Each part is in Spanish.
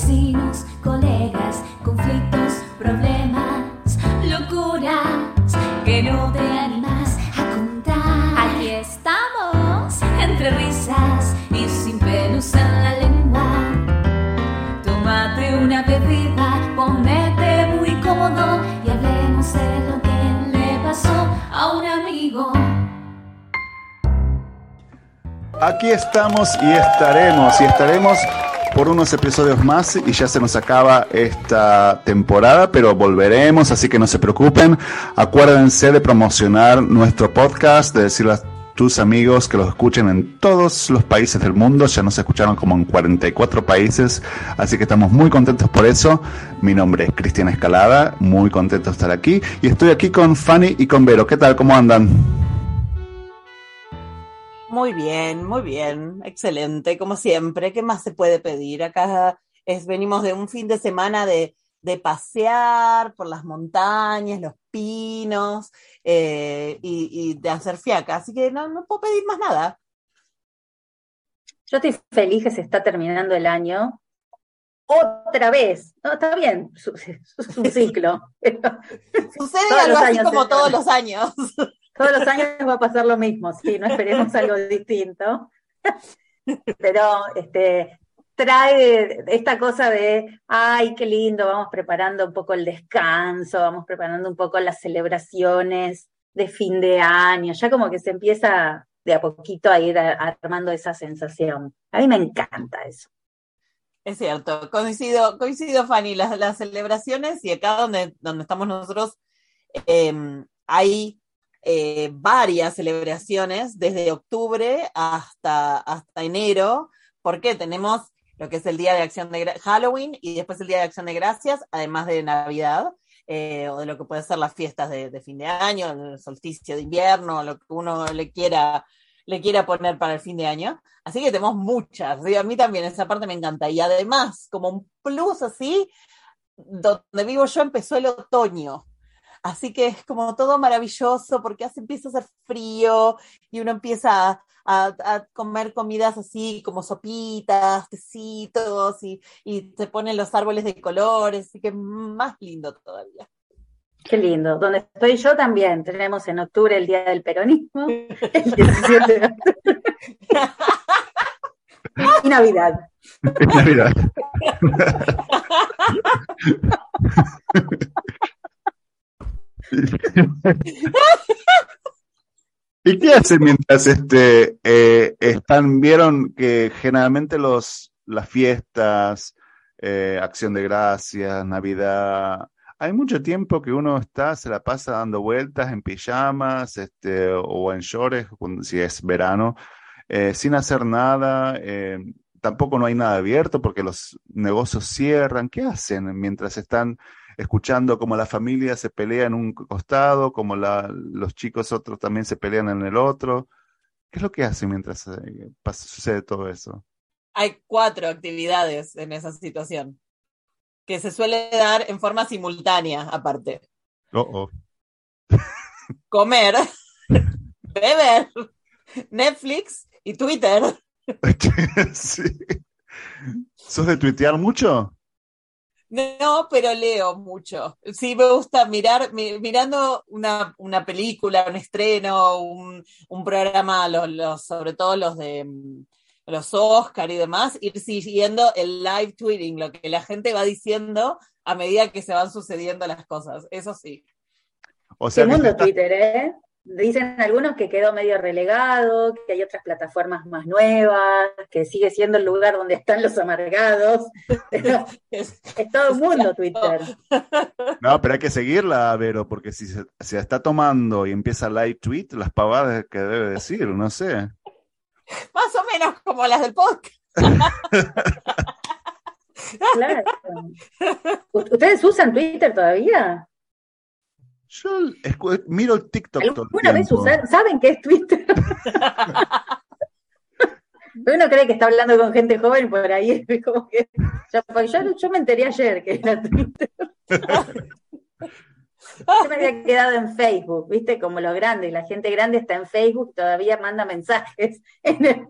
vecinos, colegas, conflictos, problemas, locuras que no te animas a contar. Aquí estamos, entre risas y sin pelos en la lengua. Tómate una bebida, ponete muy cómodo y hablemos de lo que le pasó a un amigo. Aquí estamos y estaremos, y estaremos por unos episodios más y ya se nos acaba esta temporada, pero volveremos, así que no se preocupen. Acuérdense de promocionar nuestro podcast, de decirle a tus amigos que lo escuchen en todos los países del mundo, ya nos escucharon como en 44 países, así que estamos muy contentos por eso. Mi nombre es Cristiana Escalada, muy contento de estar aquí y estoy aquí con Fanny y con Vero. ¿Qué tal? ¿Cómo andan? Muy bien, muy bien, excelente, como siempre. ¿Qué más se puede pedir? Acá es, venimos de un fin de semana de, de pasear por las montañas, los pinos eh, y, y de hacer fiaca, así que no, no puedo pedir más nada. Yo estoy feliz que se está terminando el año. Otra vez. No, está bien, es un ciclo. Sucede algo así como todos los años. Todos los años va a pasar lo mismo, sí, no esperemos algo distinto. Pero este, trae esta cosa de, ay, qué lindo, vamos preparando un poco el descanso, vamos preparando un poco las celebraciones de fin de año, ya como que se empieza de a poquito a ir armando esa sensación. A mí me encanta eso. Es cierto, coincido, coincido, Fanny, las, celebraciones y acá donde, donde estamos nosotros eh, hay eh, varias celebraciones desde octubre hasta, hasta enero, porque tenemos lo que es el Día de Acción de Halloween y después el Día de Acción de Gracias, además de Navidad, eh, o de lo que puede ser las fiestas de, de fin de año, el solsticio de invierno, lo que uno le quiera, le quiera poner para el fin de año. Así que tenemos muchas. ¿sí? A mí también esa parte me encanta. Y además, como un plus así, donde vivo yo empezó el otoño. Así que es como todo maravilloso porque hace, empieza a hacer frío y uno empieza a, a- a comer comidas así como sopitas, tecitos y, y se ponen los árboles de colores, así que más lindo todavía. Qué lindo. Donde estoy yo también. Tenemos en octubre el Día del Peronismo, el 17 de octubre. y Navidad. Es Navidad. ¿Y qué hacen mientras este eh, están? Vieron que generalmente los las fiestas, eh, Acción de Gracias, Navidad, hay mucho tiempo que uno está, se la pasa dando vueltas en pijamas, este, o en shorts, si es verano, eh, sin hacer nada. tampoco no hay nada abierto porque los negocios cierran. ¿Qué hacen mientras están escuchando cómo la familia se pelea en un costado, como los chicos otros también se pelean en el otro? ¿Qué es lo que hacen mientras eh, pasa- sucede todo eso? Hay cuatro actividades en esa situación que se suele dar en forma simultánea, aparte. Oh, oh. Comer, beber, Netflix y Twitter. Sí. ¿Sos de tuitear mucho? No, pero leo mucho. Sí, me gusta mirar, mi- mirando una, una película, un estreno, un, un programa, los, los, sobre todo los de mm, los Oscar y demás, ir siguiendo el live tweeting, lo que la gente va diciendo a medida que se van sucediendo las cosas. Eso sí. O sea, mundo estás- Twitter, ¿eh? Dicen algunos que quedó medio relegado, que hay otras plataformas más nuevas, que sigue siendo el lugar donde están los amargados. Pero Es- es todo un mundo Twitter. No, pero hay que seguirla, Vero, porque si se, se está tomando y empieza live tweet, las pavadas que debe decir, no sé. más o menos como las del podcast. Claro. ¿Ustedes usan Twitter todavía? Yo miro el TikTok todo el ¿Alguna vez usaron? ¿Saben qué es Twitter? Uno cree que está hablando con gente joven por ahí, es como que yo, porque yo, yo me enteré ayer que era Twitter. Yo me había quedado en Facebook, viste, como los grandes, la gente grande está en Facebook, todavía manda mensajes. En el-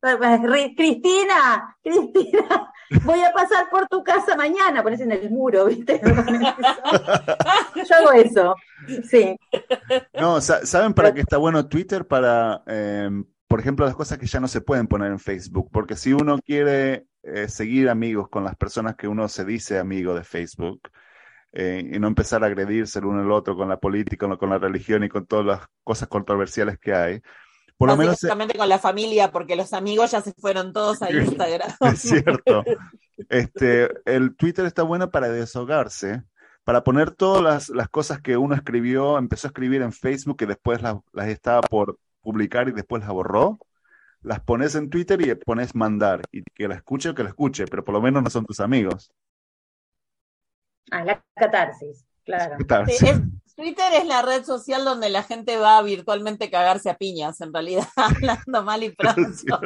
Cristina, Cristina, voy a pasar por tu casa mañana, pones en el muro, ¿viste? Yo hago eso, sí. No, ¿saben para qué está bueno Twitter? Para, em, por ejemplo, las cosas que ya no se pueden poner en Facebook, porque si uno quiere eh, seguir amigos con las personas que uno se dice amigo de Facebook, eh, y no empezar a agredirse el uno al otro con la política, con la religión y con todas las cosas controversiales que hay, por lo menos. con la familia, porque los amigos ya se fueron todos a Instagram. es cierto. Este, el Twitter está bueno para desahogarse, para poner todas las, cosas que uno escribió, empezó a escribir en Facebook y después las, estaba por publicar y después las borró. Las pones en Twitter y pones mandar. Y que la escuche o que la escuche, pero por lo menos no son tus amigos. Ah, la catarsis, claro. Twitter es la red social donde la gente va virtualmente a cagarse a piñas, en realidad, hablando mal y pronto.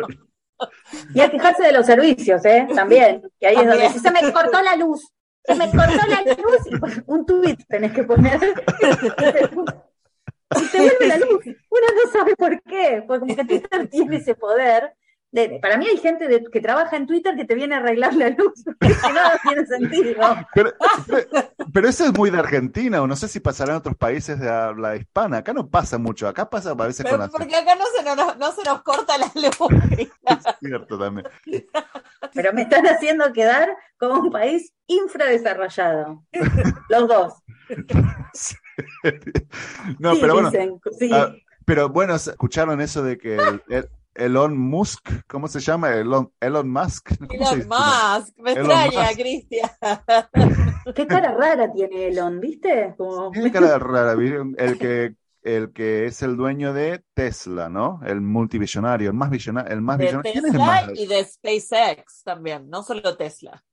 Y a quejarse de los servicios, ¿eh? También. Que ahí es donde se me cortó la luz. Se me cortó la luz y pues, un tweet tenés que poner. Y se vuelve la luz. Uno no sabe por qué, porque como que Twitter tiene ese poder para mí hay gente que trabaja en Twitter que te viene a arreglar la luz, que no, tiene sentido. Pero, eso es muy de Argentina, o no sé si pasará en otros países de habla hispana. Acá no pasa mucho, acá pasa a veces con Porque acá no se, nos, no se nos corta la luz. es cierto también. Pero me están haciendo quedar como un país infradesarrollado. Los dos. no, pero bueno. Ah, pero bueno, escucharon eso de que el Elon Musk, ¿cómo se llama? Elon, Elon Musk. Elon Musk, me extraña, Cristian. Qué cara rara tiene Elon, ¿viste? Qué cara rara, el que, el que es el dueño de Tesla, ¿no? El multivisionario, el más visionario. El más de visionario. Tesla y de SpaceX también, no solo Tesla.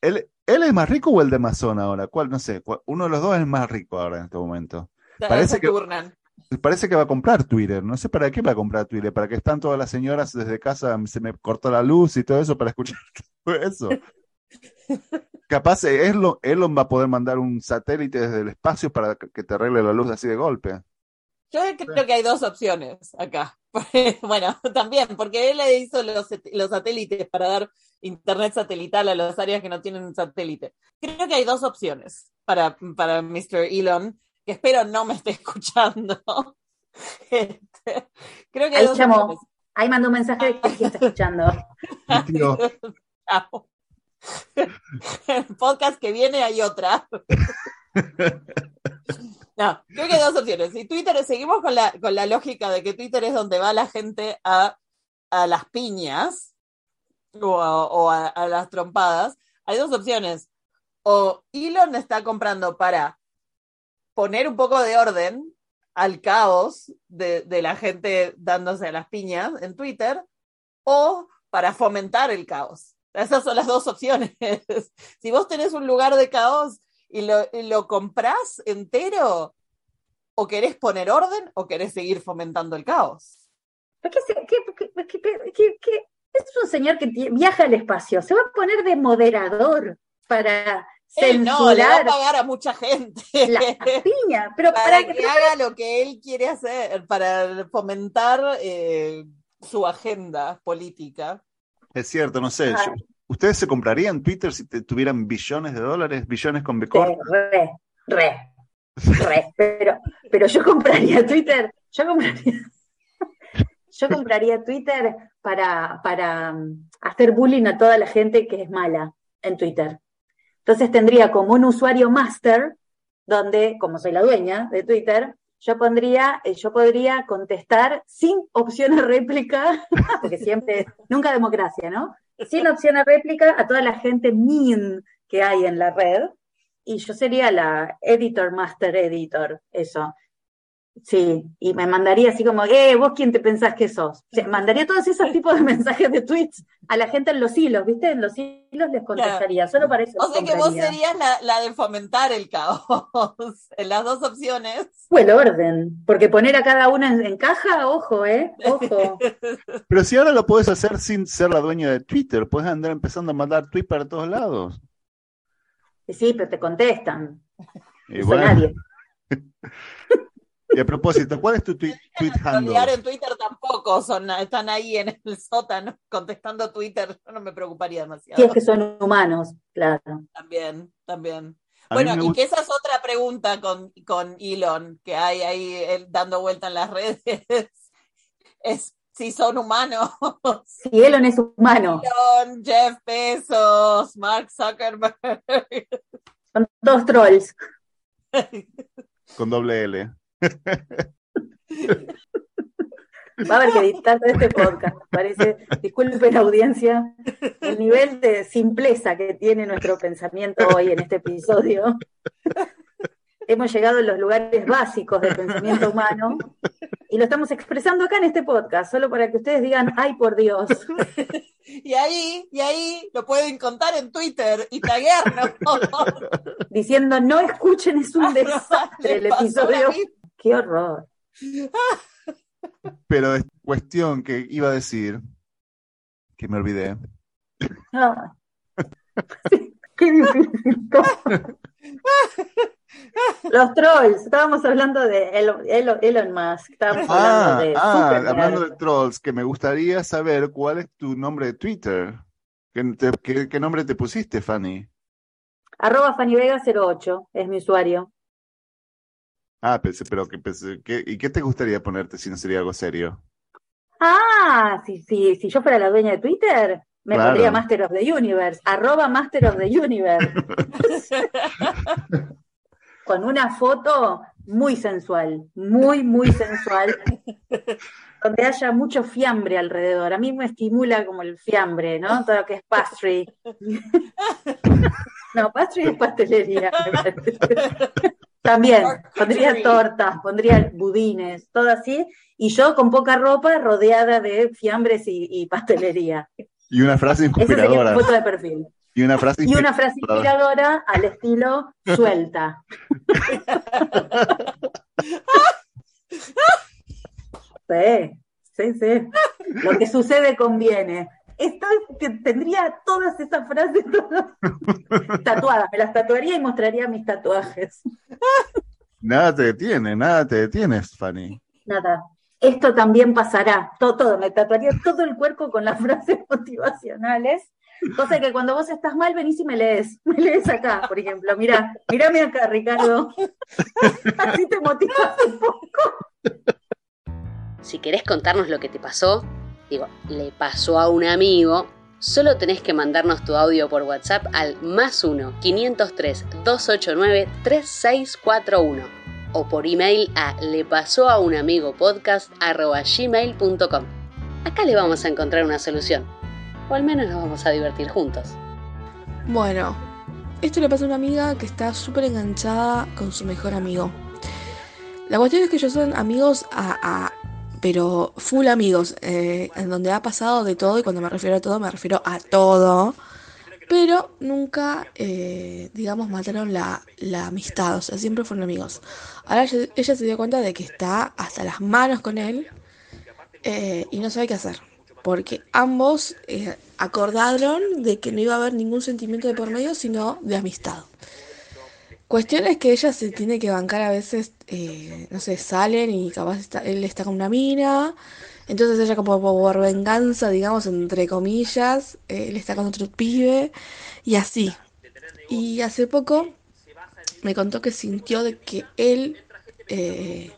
¿Él, ¿Él es más rico o el de Amazon ahora? ¿Cuál? No sé. Uno de los dos es más rico ahora en este momento. Parece que, parece que va a comprar Twitter. No sé para qué va a comprar Twitter. Para que están todas las señoras desde casa, se me cortó la luz y todo eso para escuchar todo eso. Capaz eh, Elon, Elon va a poder mandar un satélite desde el espacio para que te arregle la luz así de golpe. Yo creo que hay dos opciones acá. bueno, también, porque él le hizo los, los, satélites para dar internet satelital a las áreas que no tienen satélite. Creo que hay dos opciones para, para Mr. Elon que espero no me esté escuchando. Este, creo que ahí, llamó, ahí mandó un mensaje de que está escuchando. El podcast que viene hay otra. No, creo que hay dos opciones. Si Twitter, seguimos con la, con la lógica de que Twitter es donde va la gente a, a las piñas o, a, las trompadas, hay dos opciones. O Elon está comprando para poner un poco de orden al caos de, la gente dándose a las piñas en Twitter o para fomentar el caos. Esas son las dos opciones. si vos tenés un lugar de caos y lo, lo comprás entero, o querés poner orden o querés seguir fomentando el caos. ¿Qué, es un señor que viaja al espacio, se va a poner de moderador para no, le va a pagar a mucha gente. La piña, pero para, que, haga lo que él quiere hacer, para fomentar eh, su agenda política. Es cierto, no sé. ¿Ustedes se comprarían Twitter si tuvieran billones de dólares, billones con B re, re, re. Pero, pero yo compraría Twitter, yo compraría, yo compraría Twitter para, para um, hacer bullying a toda la gente que es mala en Twitter. Entonces tendría como un usuario master, donde, como soy la dueña de Twitter, yo pondría, eh, yo podría contestar sin opción de réplica, porque siempre, nunca democracia, ¿no? Sin opción de réplica a toda la gente mean que hay en la red, y yo sería la editor, master editor, eso. Sí, y me mandaría así como, eh, vos quién te pensás que sos. O sea, mandaría todos esos tipos de mensajes de tweets a la gente en los hilos, ¿viste? En los hilos les contestaría, solo para eso. O sea que vos serías la, de fomentar el caos, en las dos opciones. O el orden, porque poner a cada una en, caja, ojo, ¿eh? Ojo. Pero si ahora lo puedes hacer sin ser la dueña de Twitter, puedes andar empezando a mandar tweets para todos lados. Sí, pero te contestan. Y nadie. Y a propósito, ¿cuál es tu tweet, tweet handle? En Twitter tampoco, son, están ahí en el sótano contestando Twitter, yo no me preocuparía demasiado. Si es que son humanos, claro. También, también. A Bueno, y que esa es otra pregunta con, con Elon, que hay ahí él dando vuelta en las redes, es si son humanos. Si Elon es humano, Elon, Jeff Bezos, Mark Zuckerberg. son todos trolls. Con doble L. Va a haber que editar este podcast, parece. Disculpen audiencia, el nivel de simpleza que tiene nuestro pensamiento hoy en este episodio. Hemos llegado a los lugares básicos del pensamiento humano y lo estamos expresando acá en este podcast, solo para que ustedes digan, ay por Dios. Y ahí, y ahí lo pueden contar en Twitter y taguearnos. Diciendo, no escuchen, es un desastre el Le pasó episodio. Qué horror. Pero es cuestión que iba a decir, que me olvidé. Ah. Qué difícil. Los trolls, estábamos hablando de Elon, Elon- Musk, estábamos Ah, hablando de ah, hablando de trolls, que me gustaría saber cuál es tu nombre de Twitter. ¿Qué, te- qué- qué nombre te pusiste, Fanny? Arroba FannyVega08 es mi usuario. Ah, pensé, pero que pensé, ¿qué- ¿y qué te gustaría ponerte si no sería algo serio? Ah, si, si, si yo fuera la dueña de Twitter, me Claro. pondría Master of the Universe, arroba Master of the Universe, con una foto muy sensual, muy, muy sensual, donde haya mucho fiambre alrededor. A mí me estimula como el fiambre, ¿no? Todo lo que es pastry. No, pastry es pastelería. También, pondría tortas, pondría budines, todo así, y yo con poca ropa rodeada de fiambres y, y pastelería. Y una frase inspiradora. foto de perfil. Y una frase Y una frase inspiradora. inspiradora al estilo suelta. Sí, sí, sí. Lo que sucede conviene. Esto es- te- tendría todas esas frases todas tatuadas. Me las tatuaría y mostraría mis tatuajes. Nada te detiene, nada te detienes, Fanny. Nada. Esto también pasará. Todo, todo. Me tatuaría todo el cuerpo con las frases motivacionales. Cosa que cuando vos estás mal, venís y me lees. Me lees acá, por ejemplo. Mirá, mírame acá, Ricardo. Así te motivas un poco. Si querés contarnos lo que te pasó, digo, le pasó a un amigo, solo tenés que mandarnos tu audio por WhatsApp al más 1 503 289 3641 o por email a le pasó a un amigo podcast gmail.com. Acá le vamos a encontrar una solución, o al menos nos vamos a divertir juntos. Bueno, esto le pasa a una amiga que está súper enganchada con su mejor amigo. La cuestión es que ellos son amigos a- pero full amigos, eh, en donde ha pasado de todo, y cuando me refiero a todo, me refiero a todo, pero nunca, eh, digamos, mataron la, la amistad, o sea, siempre fueron amigos. Ahora ella, se dio cuenta de que está hasta las manos con él eh, y no sabe qué hacer, porque ambos eh, acordaron de que no iba a haber ningún sentimiento de por medio, sino de amistad. Cuestión es que ella se tiene que bancar a veces, eh, no sé, salen y capaz está- él está con una mina, entonces ella como por venganza, digamos, entre comillas, eh, él está con otro pibe y así. Y hace poco me contó que sintió de que él eh,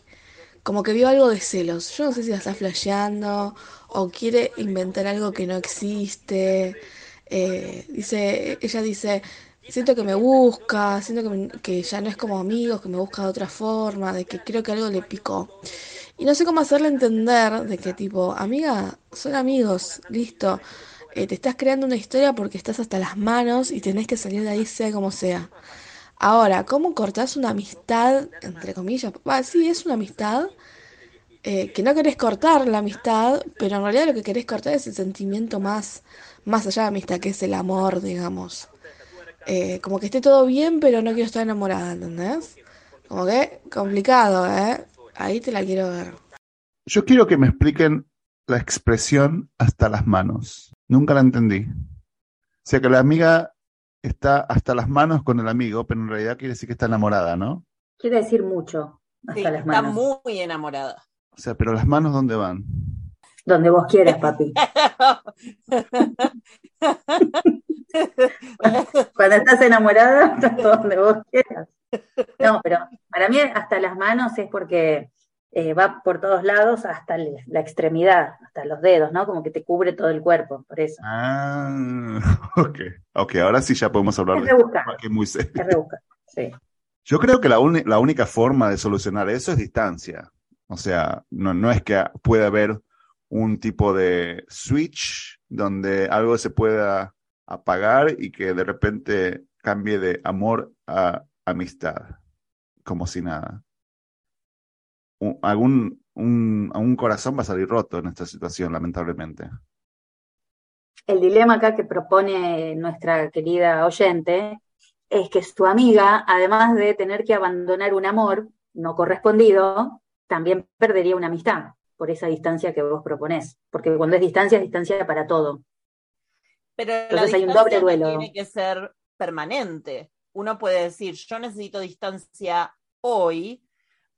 como que vio algo de celos. Yo no sé si la está flasheando o quiere inventar algo que no existe. Eh, dice, ella dice, siento que me busca, siento que, que ya no es como amigos, que me busca de otra forma, de que creo que algo le picó. Y no sé cómo hacerle entender de que tipo, amiga, son amigos, listo. Eh, te estás creando una historia porque estás hasta las manos y tenés que salir de ahí sea como sea. Ahora, ¿cómo cortás una amistad, entre comillas? Sí, es una amistad, eh, que no querés cortar la amistad, pero en realidad lo que querés cortar es el sentimiento más, más allá de amistad, que es el amor, digamos. Eh, como que esté todo bien, pero no quiero estar enamorada, ¿entendés? Como que complicado, ¿eh? Ahí te la quiero ver. Yo quiero que me expliquen la expresión hasta las manos. Nunca la entendí. O sea que la amiga está hasta las manos con el amigo, pero en realidad quiere decir que está enamorada, ¿no? Quiere decir mucho. hasta Sí, las está manos. muy enamorada. O sea, pero las manos, ¿dónde van? Donde vos quieras, papi. Cuando estás enamorada, estás donde vos quieras. No, pero para mí hasta las manos es porque eh, va por todos lados hasta el- la extremidad, hasta los dedos, ¿no? Como que te cubre todo el cuerpo, por eso. Ah, ok. Ok, ahora sí ya podemos hablar Es de porque es muy serio. es rebuscado, sí. Yo creo que la, única forma de solucionar eso es distancia. O sea, no, no es que pueda haber un tipo de switch donde algo se pueda apagar y que de repente cambie de amor a amistad, como si nada. Un, algún, un, un corazón va a salir roto en esta situación, lamentablemente. El dilema acá que propone nuestra querida oyente es que su amiga, además de tener que abandonar un amor no correspondido, también perdería una amistad por esa distancia que vos proponés. Porque cuando es distancia, es distancia para todo. Pero la hay un no tiene que ser permanente. Uno puede decir, yo necesito distancia hoy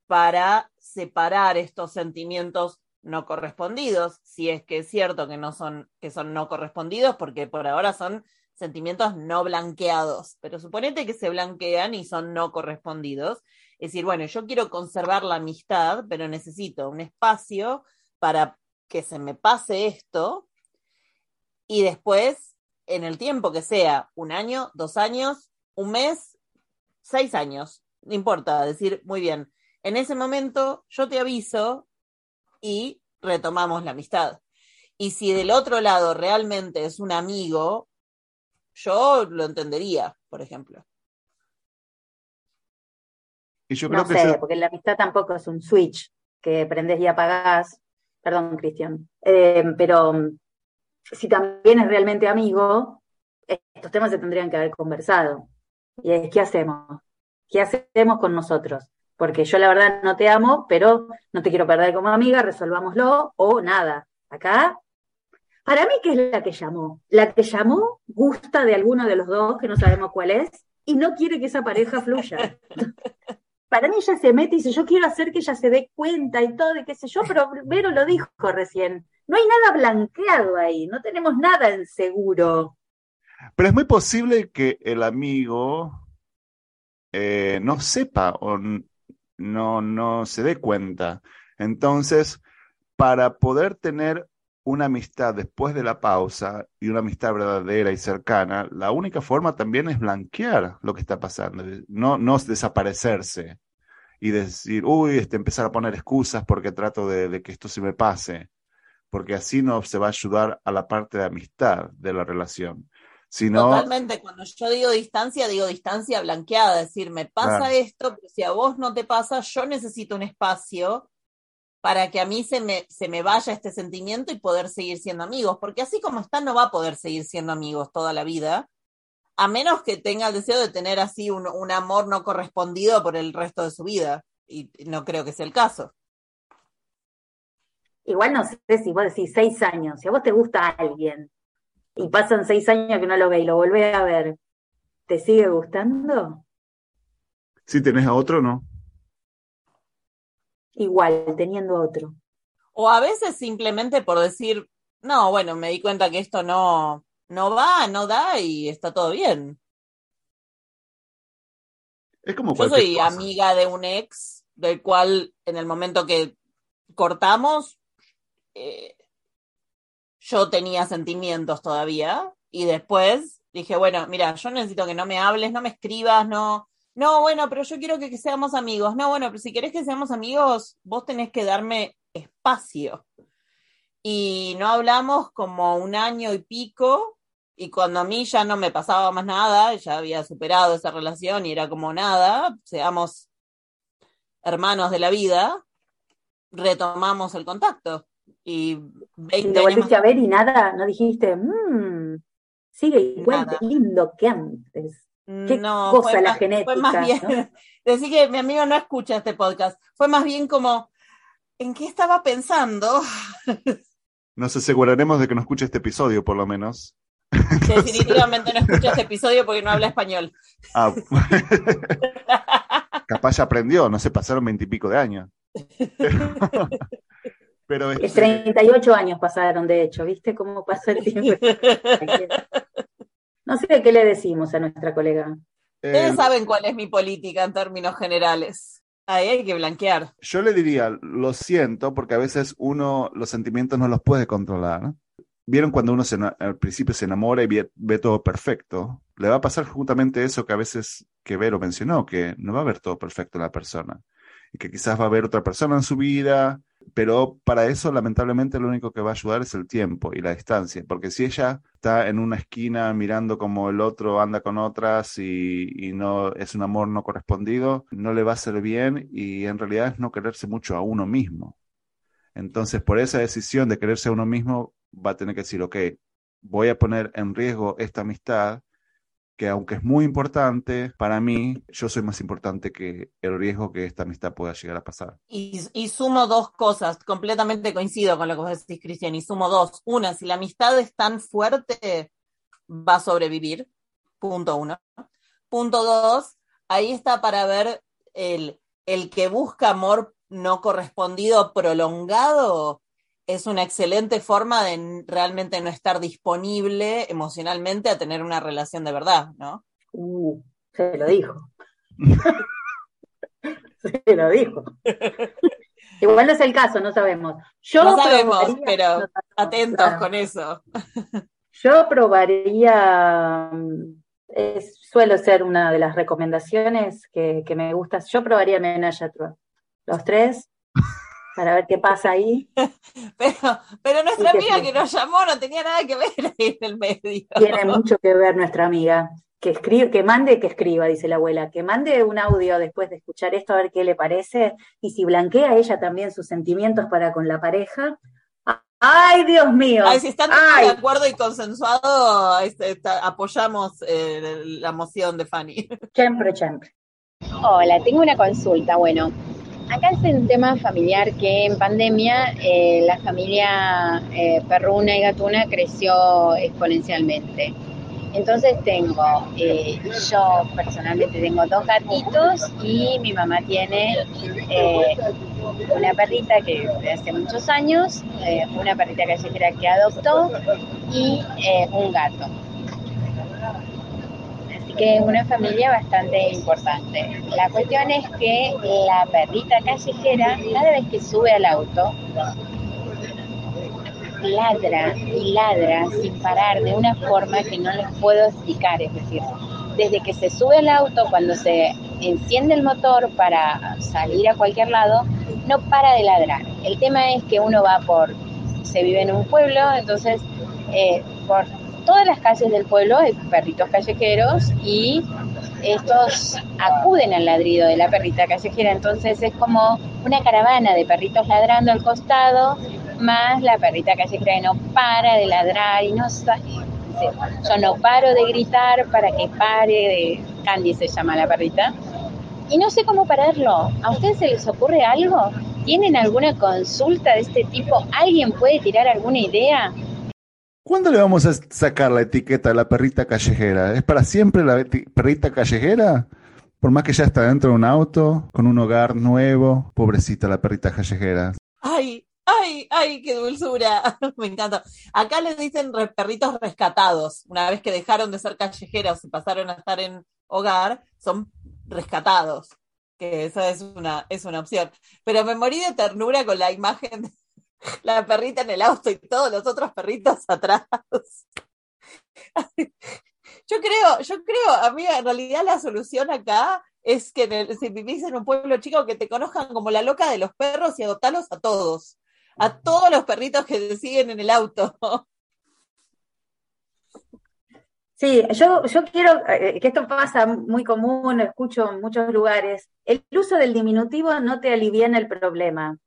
para separar estos sentimientos no correspondidos, si es que es cierto que no son, que son no correspondidos, porque por ahora son sentimientos no blanqueados, pero suponete que se blanquean y son no correspondidos. Es decir, bueno, yo quiero conservar la amistad, pero necesito un espacio para que se me pase esto y después, en el tiempo que sea, un año, dos años, un mes, seis años, no importa, decir, muy bien, en ese momento yo te aviso y retomamos la amistad. Y si del otro lado realmente es un amigo, yo lo entendería, por ejemplo. Y yo creo No que sé, porque la amistad tampoco es un switch que prendés y apagás. Perdón, Cristian. Eh, pero si también es realmente amigo, estos temas se tendrían que haber conversado. Y es, ¿qué hacemos? ¿Qué hacemos con nosotros? Porque yo la verdad no te amo, pero no te quiero perder como amiga, resolvámoslo o nada. Acá, para mí, ¿qué es la que llamó? La que llamó gusta de alguno de los dos, que no sabemos cuál es, y no quiere que esa pareja fluya. Para mí ella se mete y dice, yo quiero hacer que ella se dé cuenta y todo, y qué sé yo, pero Vero lo dijo recién. No hay nada blanqueado ahí, no tenemos nada en seguro. Pero es muy posible que el amigo eh, no sepa o no, no se dé cuenta. Entonces, para poder tener una amistad después de la pausa y una amistad verdadera y cercana, la única forma también es blanquear lo que está pasando, no, no es desaparecerse y decir, uy, este, empezar a poner excusas porque trato de, de que esto se me pase, porque así no se va a ayudar a la parte de amistad de la relación. Sino, Totalmente, cuando yo digo distancia, digo distancia blanqueada, es decir, me pasa Claro. esto, pero si a vos no te pasa, yo necesito un espacio para que a mí se me, se me vaya este sentimiento y poder seguir siendo amigos, porque así como está, no va a poder seguir siendo amigos toda la vida, a menos que tenga el deseo de tener así un, un amor no correspondido por el resto de su vida, y no creo que sea el caso. Igual no sé si vos decís seis años, si a vos te gusta alguien y pasan seis años que no lo ve y lo volvés a ver, ¿te sigue gustando? si tenés a otro, no. Igual, teniendo otro. O a veces simplemente por decir, no, bueno, me di cuenta que esto no, no va, no da y está todo bien. Es como Yo soy cosa. amiga de un ex, del cual en el momento que cortamos, eh, yo tenía sentimientos todavía y después dije, bueno, mira, yo necesito que no me hables, no me escribas, no, no, bueno, pero yo quiero que, que seamos amigos. No, bueno, pero si querés que seamos amigos, vos tenés que darme espacio. Y no hablamos como un año y pico y cuando a mí ya no me pasaba más nada, ya había superado esa relación y era como nada, seamos hermanos de la vida, retomamos el contacto. Y Y 20 lo años volviste más a ver y nada, no dijiste, mmm, sigue igual de lindo que antes. Qué no, cosa fue la más, fue genética, más bien, ¿no? decir que mi amigo no escucha este podcast, fue más bien como, ¿en qué estaba pensando? Nos aseguraremos de que no escuche este episodio, por lo menos. Definitivamente no escucha este episodio porque no habla español. Ah, capaz ya aprendió, no sé, pasaron veintipico de años. Pero, este, 38 años pasaron, de hecho, ¿viste cómo pasó el tiempo? No sé qué le decimos a nuestra colega. eh, Ustedes saben cuál es mi política en términos generales. Ahí hay que blanquear. yo le diría, lo siento, porque a veces uno los sentimientos no los puede controlar. ¿Vieron cuando uno se, al principio se enamora y ve, ve todo perfecto? Le va a pasar justamente eso que a veces que Vero mencionó, que no va a ver todo perfecto en la persona. Y que quizás va a haber otra persona en su vida, pero para eso lamentablemente lo único que va a ayudar es el tiempo y la distancia. Porque si ella está en una esquina mirando como el otro anda con otras y, y no es un amor no correspondido, no le va a hacer bien y en realidad es no quererse mucho a uno mismo. Entonces, por esa decisión de quererse a uno mismo, va a tener que decir, ok, voy a poner en riesgo esta amistad, que aunque es muy importante para mí, yo soy más importante que el riesgo que esta amistad pueda llegar a pasar. Y, sumo dos cosas, completamente coincido con lo que vos decís, Cristian, y sumo dos. Una, si la amistad es tan fuerte, va a sobrevivir. Punto uno. Punto dos, ahí está para ver el, el que busca amor no correspondido prolongado, es una excelente forma de realmente no estar disponible emocionalmente a tener una relación de verdad, ¿no? Uh, se lo dijo. Se lo dijo. Igual no es el caso, no sabemos. Yo No sabemos, pero no sabemos, Atentos claro. con eso. Yo probaría, mm, es- suelo ser una de las recomendaciones que, que me gusta. Yo probaría Menage a Trois. Los tres, para ver qué pasa ahí. Pero, pero nuestra que amiga sí. que nos llamó no tenía nada que ver ahí en el medio. Tiene mucho que ver nuestra amiga. Que escribe, que mande, que escriba, dice la abuela. Que mande un audio después de escuchar esto a ver qué le parece. Y si blanquea ella también sus sentimientos para con la pareja. ¡Ay, Dios mío! Ay, si están todos Ay. de acuerdo y consensuado, este, está- apoyamos eh, la moción de Fanny. Siempre, siempre. Hola, tengo una consulta. Bueno, acá es un tema familiar que en pandemia eh, la familia eh, perruna y gatuna creció exponencialmente. Entonces tengo, eh, yo personalmente tengo dos gatitos y mi mamá tiene eh, una perrita que hace muchos años, eh, una perrita callejera que adoptó y eh, un gato. Que es una familia bastante importante. La cuestión es que la perrita callejera, cada vez que sube al auto, ladra y ladra sin parar de una forma que no les puedo explicar. Es decir, desde que se sube al auto, cuando se enciende el motor para salir a cualquier lado, no para de ladrar. El tema es que uno va por, se vive en un pueblo, entonces eh, por todas las calles del pueblo hay perritos callejeros y estos acuden al ladrido de la perrita callejera, entonces es como una caravana de perritos ladrando al costado, más la perrita callejera que no para de ladrar y no sa- yo no paro de gritar para que pare de Candy se llama la perrita y no sé cómo pararlo. ¿A ustedes se les ocurre algo? ¿Tienen alguna consulta de este tipo? ¿Alguien puede tirar alguna idea? ¿Cuándo le vamos a sacar la etiqueta a la perrita callejera? ¿Es para siempre la perrita callejera? Por más que ya está dentro de un auto, con un hogar nuevo, pobrecita la perrita callejera. Ay, ay, ay, qué dulzura. Me encanta. Acá les dicen perritos rescatados. Una vez que dejaron de ser callejeros y pasaron a estar en hogar, son rescatados. Que esa es una, es una opción. Pero me morí de ternura con la imagen la perrita en el auto y todos los otros perritos atrás. Yo creo, yo creo, amiga, en realidad la solución acá es que en el- si vivís en un pueblo chico que te conozcan como la loca de los perros y adoptarlos a todos. A todos los perritos que te siguen en el auto. Sí, yo, yo quiero, eh, que esto pasa muy común, lo escucho en muchos lugares. El uso del diminutivo no te aliviana el problema.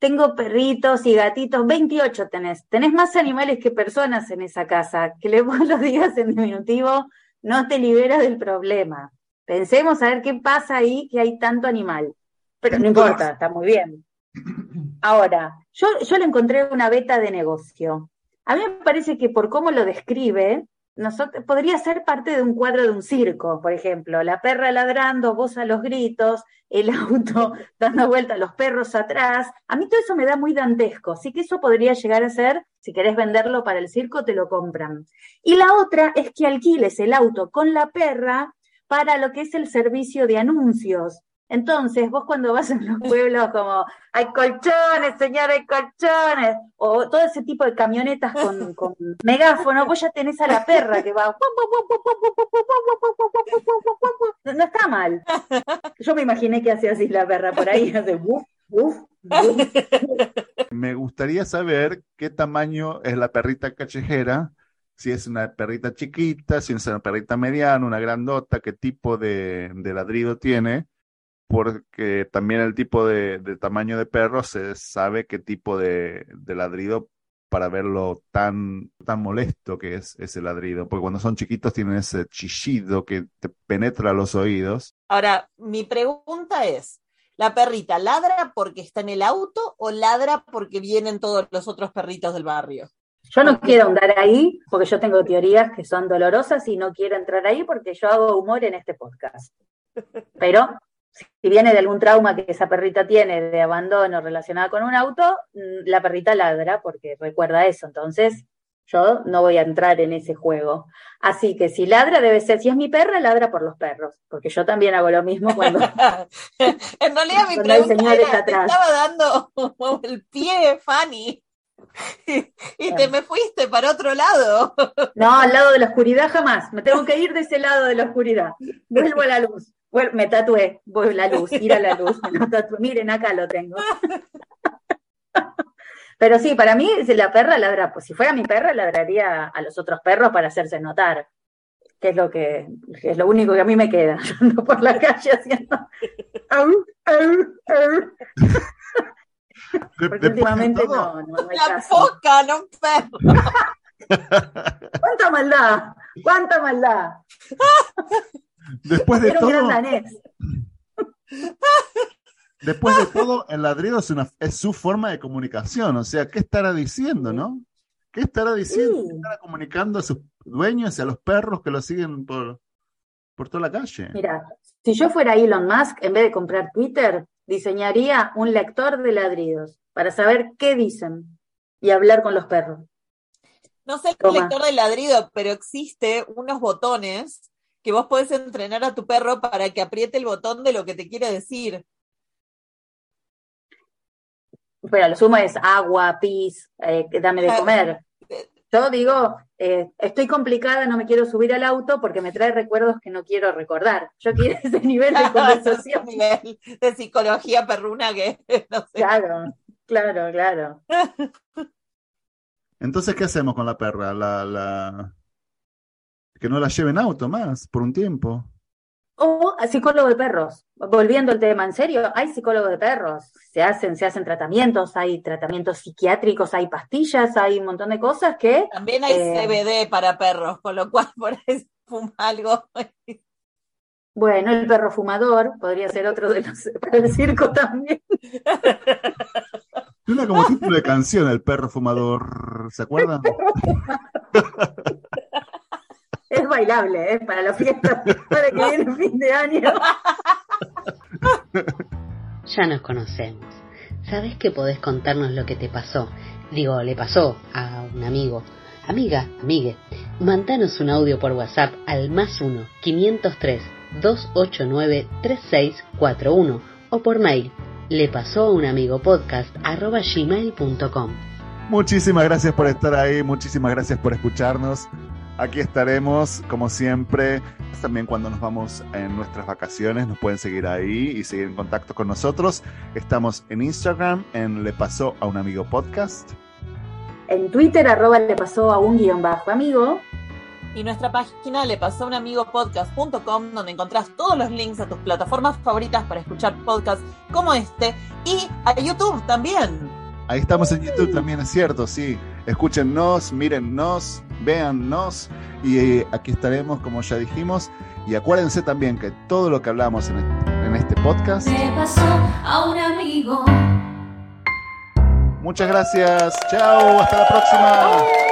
Tengo perritos y gatitos, 28 tenés. Tenés más animales que personas en esa casa. Que le vos los digas en diminutivo no te libera del problema. Pensemos a ver qué pasa ahí que hay tanto animal. Pero no importa, está muy bien. Ahora, yo, yo le encontré una beta de negocio. A mí me parece que por cómo lo describe, nosotros, podría ser parte de un cuadro de un circo, por ejemplo, la perra ladrando, vos a los gritos, el auto dando vuelta, los perros atrás. A mí todo eso me da muy dantesco, así que eso podría llegar a ser, si querés venderlo para el circo, te lo compran. Y la otra es que alquiles el auto con la perra para lo que es el servicio de anuncios. Entonces, vos cuando vas a los pueblos como, hay colchones, señor, hay colchones, o todo ese tipo de camionetas con, con megáfono, vos ya tenés a la perra que va, no está mal. Yo me imaginé que hacía así la perra por ahí, hace uf, uf, uf. Me gustaría saber qué tamaño es la perrita callejera, si es una perrita chiquita, si es una perrita mediana, una grandota, qué tipo de, de ladrido tiene porque también el tipo de, de, tamaño de perro se sabe qué tipo de, de, ladrido para verlo tan, tan molesto que es ese ladrido, porque cuando son chiquitos tienen ese chillido que te penetra los oídos. Ahora, mi pregunta es, ¿la perrita ladra porque está en el auto o ladra porque vienen todos los otros perritos del barrio? Yo no quiero andar ahí porque yo tengo teorías que son dolorosas y no quiero entrar ahí porque yo hago humor en este podcast. Pero si viene de algún trauma que esa perrita tiene de abandono relacionado con un auto, mm, la perrita ladra porque recuerda eso. Entonces, yo no voy a entrar en ese juego. Así que si ladra, debe ser, si es mi perra, ladra por los perros, porque yo también hago lo mismo cuando. en realidad, mi pregunta era, te estaba dando el pie, Fanny. Y, te me fuiste para otro lado. No, al lado de la oscuridad jamás. Me tengo que ir de ese lado de la oscuridad. Vuelvo a la luz. Bueno, me tatué, voy la luz, ir a la luz, Miren, acá lo tengo. Pero sí, para mí, si la perra ladra, pues si fuera mi perra, ladraría a los otros perros para hacerse notar. Que es lo que, es lo único que a mí me queda. Yo ando por la calle haciendo. Porque últimamente no, no, hay La foca, no un perro. ¿Cuánta maldad? ¿Cuánta maldad? Después de todo. Después de todo, el ladrido es, una, es su forma de comunicación. O sea, ¿qué estará diciendo, no? ¿Qué estará diciendo? ¿Qué estará comunicando a sus dueños y a los perros que lo siguen por, por toda la calle? Mira, si yo fuera Elon Musk, en vez de comprar Twitter, diseñaría un lector de ladridos para saber qué dicen y hablar con los perros. No sé el lector de ladrido, pero existe unos botones que vos podés entrenar a tu perro para que apriete el botón de lo que te quiere decir. Pero lo sumo es agua, pis, eh, dame de comer. Yo digo, eh, estoy complicada, no me quiero subir al auto porque me trae recuerdos que no quiero recordar. Yo quiero ese nivel de conversación. nivel de psicología perruna que no sé. Claro, claro, claro. Entonces, ¿qué hacemos con la perra? La, la, que no la lleven auto más por un tiempo. O psicólogo de perros. Volviendo al tema en serio, hay psicólogos de perros. Se hacen, se hacen tratamientos, hay tratamientos psiquiátricos, hay pastillas, hay un montón de cosas que. También hay eh, CBD para perros, con lo cual por ahí fuma algo. Bueno, el perro fumador podría ser otro de los para el circo también. Suena como título de canción, el perro fumador, ¿se acuerdan? Es bailable, ¿eh? Para la fiesta, para que viene el fin de año. Ya nos conocemos. ¿Sabes que podés contarnos lo que te pasó? Digo, le pasó a un amigo. Amiga, amigue. Mandanos un audio por WhatsApp al más 1 503 289 3641 o por mail le pasó a un amigo podcast arroba gmail.com. Muchísimas gracias por estar ahí, muchísimas gracias por escucharnos. Aquí estaremos, como siempre. También cuando nos vamos en nuestras vacaciones, nos pueden seguir ahí y seguir en contacto con nosotros. Estamos en Instagram, en Le Pasó a un Amigo Podcast. En Twitter, arroba Le Pasó a un guion bajo amigo. Y nuestra página le pasó a un amigo podcast.com, donde encontrás todos los links a tus plataformas favoritas para escuchar podcasts como este y a YouTube también. Ahí estamos en YouTube también, es cierto, sí. Escúchennos, mírennos, véannos y eh, aquí estaremos, como ya dijimos. Y acuérdense también que todo lo que hablamos en, en este podcast. Le pasó a un amigo. Muchas gracias. Chao, hasta la próxima.